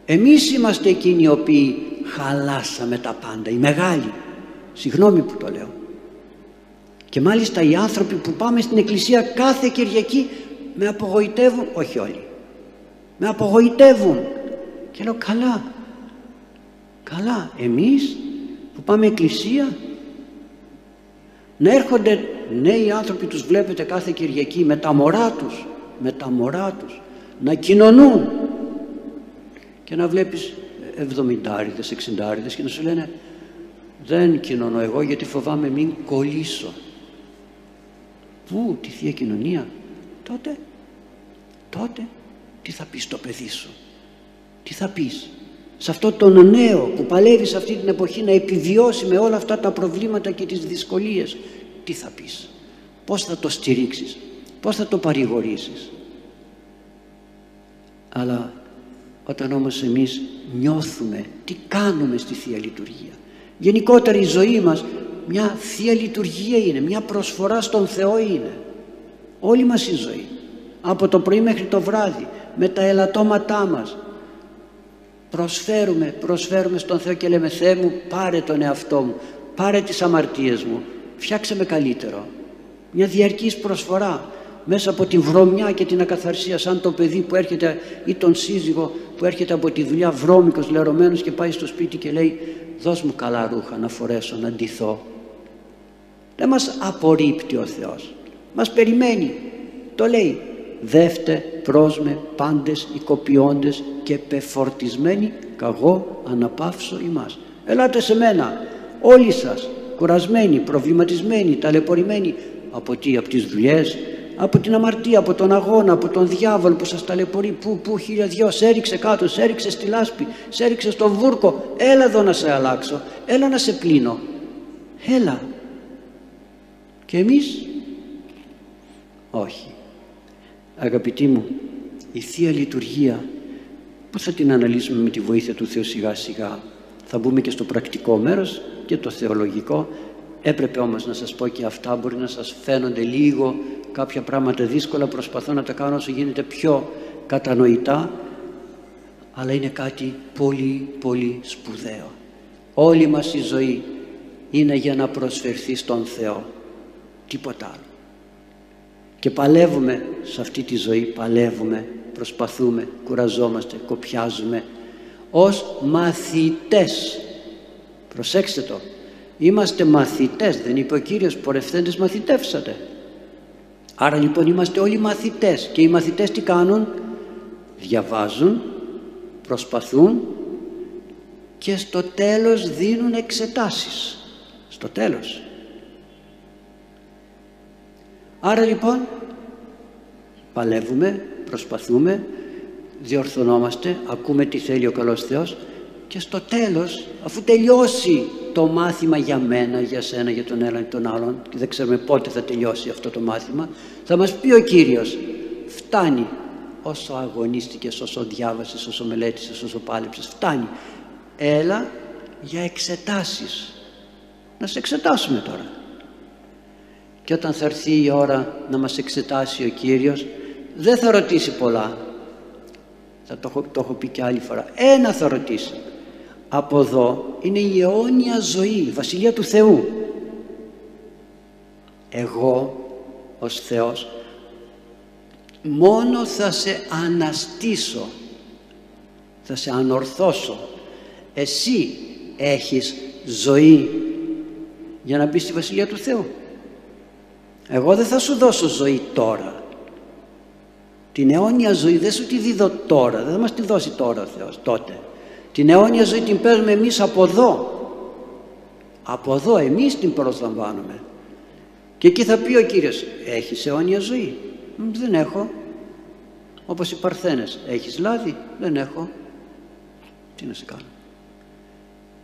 Εμείς είμαστε εκείνοι οι οποίοι χαλάσαμε τα πάντα, οι μεγάλοι. Συγγνώμη που το λέω. Και μάλιστα οι άνθρωποι που πάμε στην εκκλησία κάθε Κυριακή με απογοητεύουν, όχι όλοι, με απογοητεύουν. Και λέω καλά, καλά, εμείς που πάμε εκκλησία να έρχονται νέοι άνθρωποι τους βλέπετε κάθε Κυριακή με τα μωρά τους, με τα μωρά τους, να κοινωνούν και να βλέπεις εβδομηντάριδες, εξιντάριδες και να σου λένε δεν κοινωνώ εγώ γιατί φοβάμαι μην κολλήσω. Πού, τη Θεία Κοινωνία; Τότε, τότε τι θα πεις στο παιδί σου; Τι θα πεις; Σε αυτό τον νέο που παλεύεις σε αυτή την εποχή να επιβιώσει με όλα αυτά τα προβλήματα και τις δυσκολίες. Τι θα πεις; Πώς θα το στηρίξεις; Πώς θα το παρηγορήσεις; Αλλά όταν όμως εμείς νιώθουμε τι κάνουμε στη Θεία Λειτουργία. Γενικότερα η ζωή μας μια Θεία Λειτουργία είναι, μια προσφορά στον Θεό είναι. Όλη μας η ζωή. Από το πρωί μέχρι το βράδυ, με τα ελαττώματά μας. Προσφέρουμε, προσφέρουμε στον Θεό και λέμε Θεέ μου πάρε τον εαυτό μου, πάρε τις αμαρτίες μου, φτιάξε με καλύτερο. Μια διαρκής προσφορά μέσα από τη βρωμιά και την ακαθαρσία σαν το παιδί που έρχεται ή τον σύζυγο που έρχεται από τη δουλειά βρώμικος λερωμένος και πάει στο σπίτι και λέει δώσ' μου καλά ρούχα να φορέσω να ντυθώ δεν μας απορρίπτει ο Θεός. Μας περιμένει. Το λέει δεύτε πρόσμε πάντες οικοποιώντες και πεφορτισμένοι καγώ αναπαύσω ημάς ελάτε σε μένα όλοι σας κουρασμένοι, προβληματισμένοι, ταλαιπωρημένοι από τι, από τις δουλειές από την αμαρτία, από τον αγώνα, από τον διάβολο που σας ταλαιπωρεί, που, που χίλια δυο, σε έριξε κάτω, σε έριξε στη λάσπη, σε έριξε στον βούρκο, έλα εδώ να σε αλλάξω, έλα να σε πλύνω, έλα. Και εμείς, όχι. Αγαπητοί μου, η Θεία Λειτουργία, πώς θα την αναλύσουμε με τη βοήθεια του Θεού σιγά σιγά. Θα μπούμε και στο πρακτικό μέρος και το θεολογικό Έπρεπε όμως να σας πω και αυτά. Μπορεί να σας φαίνονται λίγο κάποια πράγματα δύσκολα. Προσπαθώ να τα κάνω όσο γίνεται πιο κατανοητά. Αλλά είναι κάτι πολύ πολύ σπουδαίο. Όλη μας η ζωή είναι για να προσφερθεί στον Θεό. Τίποτα άλλο. Και παλεύουμε σε αυτή τη ζωή παλεύουμε προσπαθούμε, κουραζόμαστε, κοπιάζουμε. Ως μαθητές προσέξτε το είμαστε μαθητές δεν είπε ο Κύριος πορευθέντες μαθητεύσατε άρα λοιπόν είμαστε όλοι μαθητές. Και οι μαθητές τι κάνουν; Διαβάζουν προσπαθούν και στο τέλος δίνουν εξετάσεις. Στο τέλος. Άρα λοιπόν παλεύουμε προσπαθούμε διορθωνόμαστε ακούμε τι θέλει ο καλός Θεός και στο τέλος αφού τελειώσει το μάθημα για μένα, για σένα, για τον έναν και τον άλλον και δεν ξέρουμε πότε θα τελειώσει αυτό το μάθημα θα μας πει ο Κύριος φτάνει όσο αγωνίστηκες, όσο διάβασες, όσο μελέτησες, όσο πάλεψες φτάνει. Έλα για εξετάσεις. Να σε εξετάσουμε τώρα και όταν θα έρθει η ώρα να μας εξετάσει ο Κύριος δεν θα ρωτήσει πολλά. Θα το, το έχω πει και άλλη φορά. Ένα θα ρωτήσει από εδώ είναι η αιώνια ζωή η Βασιλεία του Θεού. Εγώ ως Θεός μόνο θα σε αναστήσω θα σε ανορθώσω. Εσύ έχεις ζωή για να μπεις στη Βασιλεία του Θεού. Εγώ δεν θα σου δώσω ζωή τώρα. Την αιώνια ζωή δεν σου τη δίδω τώρα δεν θα μας τη δώσει τώρα ο Θεός τότε την αιώνια ζωή την παίρνουμε εμείς από εδώ. Από εδώ εμείς την προσλαμβάνουμε. Και εκεί θα πει ο Κύριος έχεις αιώνια ζωή; Δεν έχω όπως οι Παρθένες έχεις λάδι; Δεν έχω τι να σε κάνω.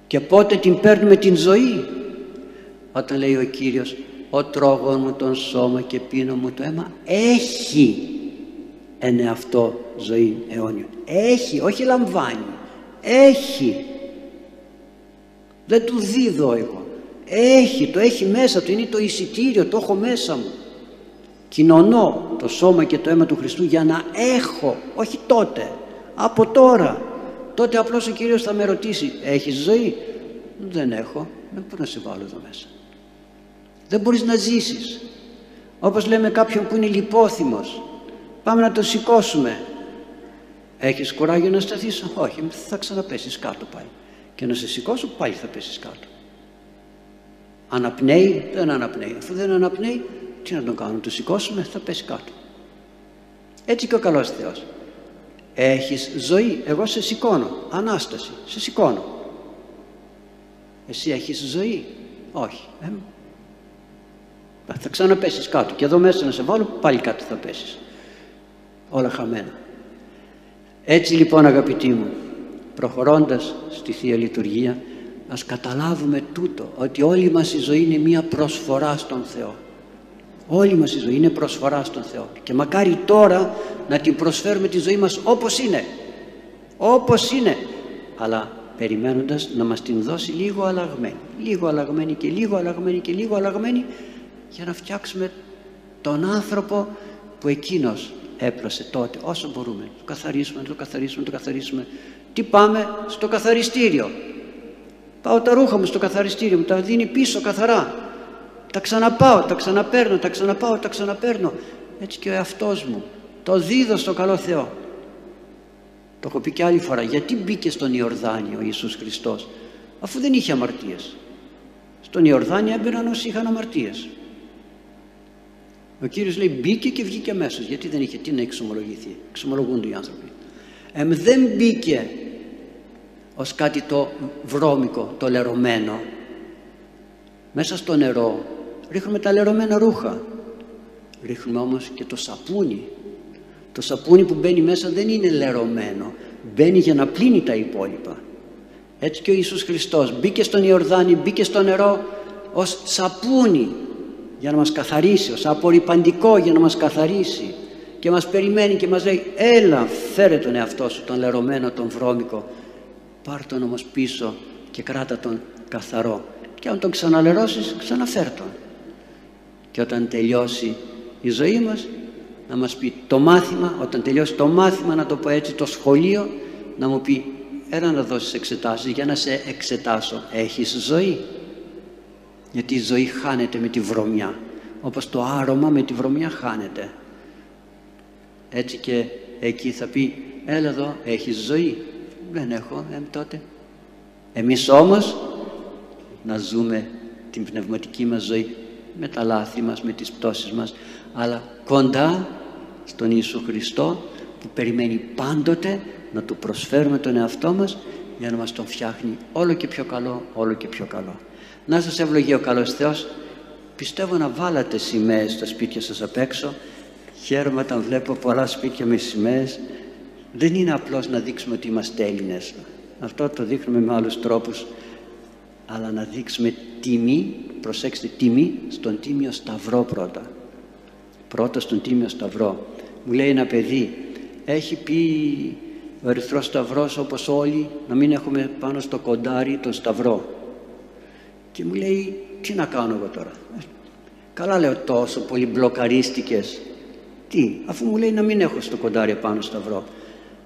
Και πότε την παίρνουμε την ζωή; Όταν λέει ο Κύριος ο τρόγων μου τον σώμα και πίνω μου το αίμα έχει εν αυτό ζωή αιώνιο. Έχει όχι λαμβάνει έχει. Δεν του δίδω εγώ. Έχει το έχει μέσα του είναι το εισιτήριο το έχω μέσα μου. Κοινωνώ το σώμα και το αίμα του Χριστού για να έχω όχι τότε από τώρα. Τότε απλώς ο Κύριος θα με ρωτήσει έχεις ζωή; Δεν έχω. Δεν μπορώ να σε βάλω εδώ μέσα. Δεν μπορείς να ζήσεις. Όπως λέμε κάποιον που είναι λιπόθυμος πάμε να το σηκώσουμε έχεις κουράγιο να σταθείς; Όχι θα ξαναπέσεις κάτω πάλι. Και να σε σηκώσω πάλι θα πέσεις κάτω. Αναπνέει δεν αναπνέει. Αφού δεν αναπνέει τι να τον κάνουμε το σηκώσουμε θα πέσει κάτω. Έτσι και ο καλός Θεός. Έχεις ζωή εγώ σε σηκώνω. Ανάσταση σε σηκώνω. Εσύ έχεις ζωή; Όχι. Ε, θα ξαναπέσεις κάτω. Και εδώ μέσα να σε βάλω πάλι κάτω θα πέσεις. Όλα χαμένα έτσι λοιπόν αγαπητοί μου προχωρώντας στη Θεία Λειτουργία ας καταλάβουμε τούτο ότι όλη μας η ζωή είναι μία προσφορά στον Θεό. Όλη μας η ζωή είναι προσφορά στον Θεό. Και μακάρι τώρα να την προσφέρουμε τη ζωή μας όπως είναι. Όπως είναι. Αλλά περιμένοντας να μας την δώσει λίγο αλλαγμένη. Λίγο αλλαγμένη και λίγο αλλαγμένη και λίγο αλλαγμένη για να φτιάξουμε τον άνθρωπο που εκείνος έπλασε τότε. Όσο μπορούμε. Το καθαρίσουμε, το καθαρίσουμε, το καθαρίσουμε. Τι πάμε στο καθαριστήριο. Πάω τα ρούχα μου στο καθαριστήριο μου. Τα δίνει πίσω καθαρά. Τα ξαναπάω, τα ξαναπέρνω, τα ξαναπάω, τα ξαναπέρνω. Έτσι και ο εαυτός μου. Το δίδω στο καλό Θεό. Το έχω πει και άλλη φορά. Γιατί μπήκε στον Ιορδάνη ο Ιησούς Χριστός αφού δεν είχε αμαρτίες. Στον Ιορδάνη έμπαιναν όσοι είχαν αμαρτίες ο Κύριος λέει μπήκε και βγήκε αμέσως γιατί δεν είχε τι να εξομολογηθεί. Εξομολογούνται οι άνθρωποι. Ε, δεν μπήκε ως κάτι το βρώμικο, το λερωμένο. Μέσα στο νερό ρίχνουμε τα λερωμένα ρούχα. Ρίχνουμε όμως και το σαπούνι. Το σαπούνι που μπαίνει μέσα δεν είναι λερωμένο. Μπαίνει για να πλύνει τα υπόλοιπα έτσι και ο Ιησούς Χριστός μπήκε στον Ιορδάνη μπήκε στο νερό ως σαπούνι για να μας καθαρίσει ως απορριπαντικό για να μας καθαρίσει. Και μας περιμένει και μας λέει έλα φέρε τον εαυτό σου τον λερωμένο τον βρώμικο. Πάρ τον όμως πίσω και κράτα τον καθαρό. Και αν τον ξαναλερώσεις ξαναφέρ τον και όταν τελειώσει η ζωή μας να μας πει το μάθημα όταν τελειώσει το μάθημα να το πω έτσι το σχολείο να μου πει έλα να δώσεις εξετάσεις για να σε εξετάσω. Έχεις ζωή γιατί η ζωή χάνεται με τη βρωμιά. Όπως το άρωμα με τη βρωμιά χάνεται. Έτσι και εκεί θα πει έλα εδώ έχεις ζωή; Δεν έχω ε, τότε εμείς όμως να ζούμε την πνευματική μας ζωή με τα λάθη μας, με τις πτώσεις μας αλλά κοντά στον Ιησού Χριστό που περιμένει πάντοτε να του προσφέρουμε τον εαυτό μας για να μας τον φτιάχνει όλο και πιο καλό, όλο και πιο καλό. Να σας ευλογεί ο καλός Θεός. Πιστεύω να βάλατε σημαίες στα σπίτια σας απ' έξω. Χαίρομαι όταν βλέπω πολλά σπίτια με σημαίες. Δεν είναι απλώς να δείξουμε ότι είμαστε Έλληνες. Αυτό το δείχνουμε με άλλους τρόπους. Αλλά να δείξουμε τιμή, προσέξτε τιμή, στον Τίμιο Σταυρό πρώτα. Πρώτα στον Τίμιο Σταυρό. Μου λέει ένα παιδί, έχει πει ο Ερυθρός Σταυρός όπως όλοι να μην έχουμε πάνω στο κοντάρι τον Σταυρό. Και μου λέει, τι να κάνω εγώ τώρα; Καλά λέω τόσο πολύ μπλοκαρίστηκες. Τι, αφού μου λέει να μην έχω στο κοντάρι πάνω σταυρό.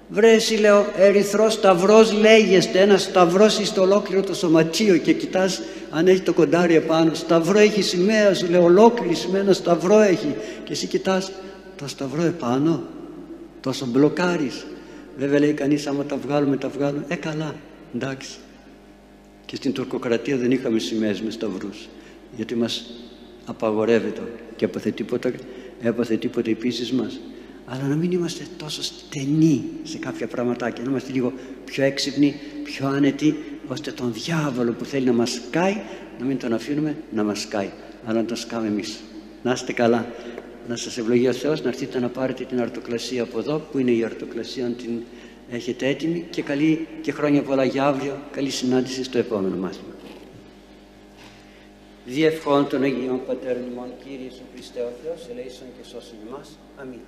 Βρε εσύ λέω ερυθρός σταυρός λέγεστε ένας σταυρός στο ολόκληρο το σωματείο και κοιτάς αν έχει το κοντάρι επάνω σταυρό έχει σημαία σου λέω ολόκληρη σημαία ένα σταυρό έχει και εσύ κοιτάς το σταυρό επάνω τόσο μπλοκάρεις βέβαια λέει κανείς άμα τα βγάλουμε τα βγάλουμε ε καλά εντάξει και στην τουρκοκρατία δεν είχαμε σημαίες με σταυρούς γιατί μας απαγορεύεται και έπαθε τίποτα, έπαθε τίποτα επίσης μας αλλά να μην είμαστε τόσο στενοί σε κάποια πραγματάκια, να είμαστε λίγο πιο έξυπνοι, πιο άνετοι, ώστε τον διάβολο που θέλει να μας κάει, να μην τον αφήνουμε να μας κάει, αλλά να τον σκάμε εμείς. Να είστε καλά. Να σας ευλογεί ο Θεός, να έρθετε να πάρετε την αρτοκλασία από εδώ, που είναι η αρτοκλασία, αν την έχετε έτοιμη και καλή και χρόνια πολλά για αύριο, καλή συνάντηση στο επόμενο μάθημα. Διευχών των Αγίων Πατέρων ημών, Κύριε Ιησού Χριστέ ο Θεός, ελέησον και σώσον εμάς. Αμήν.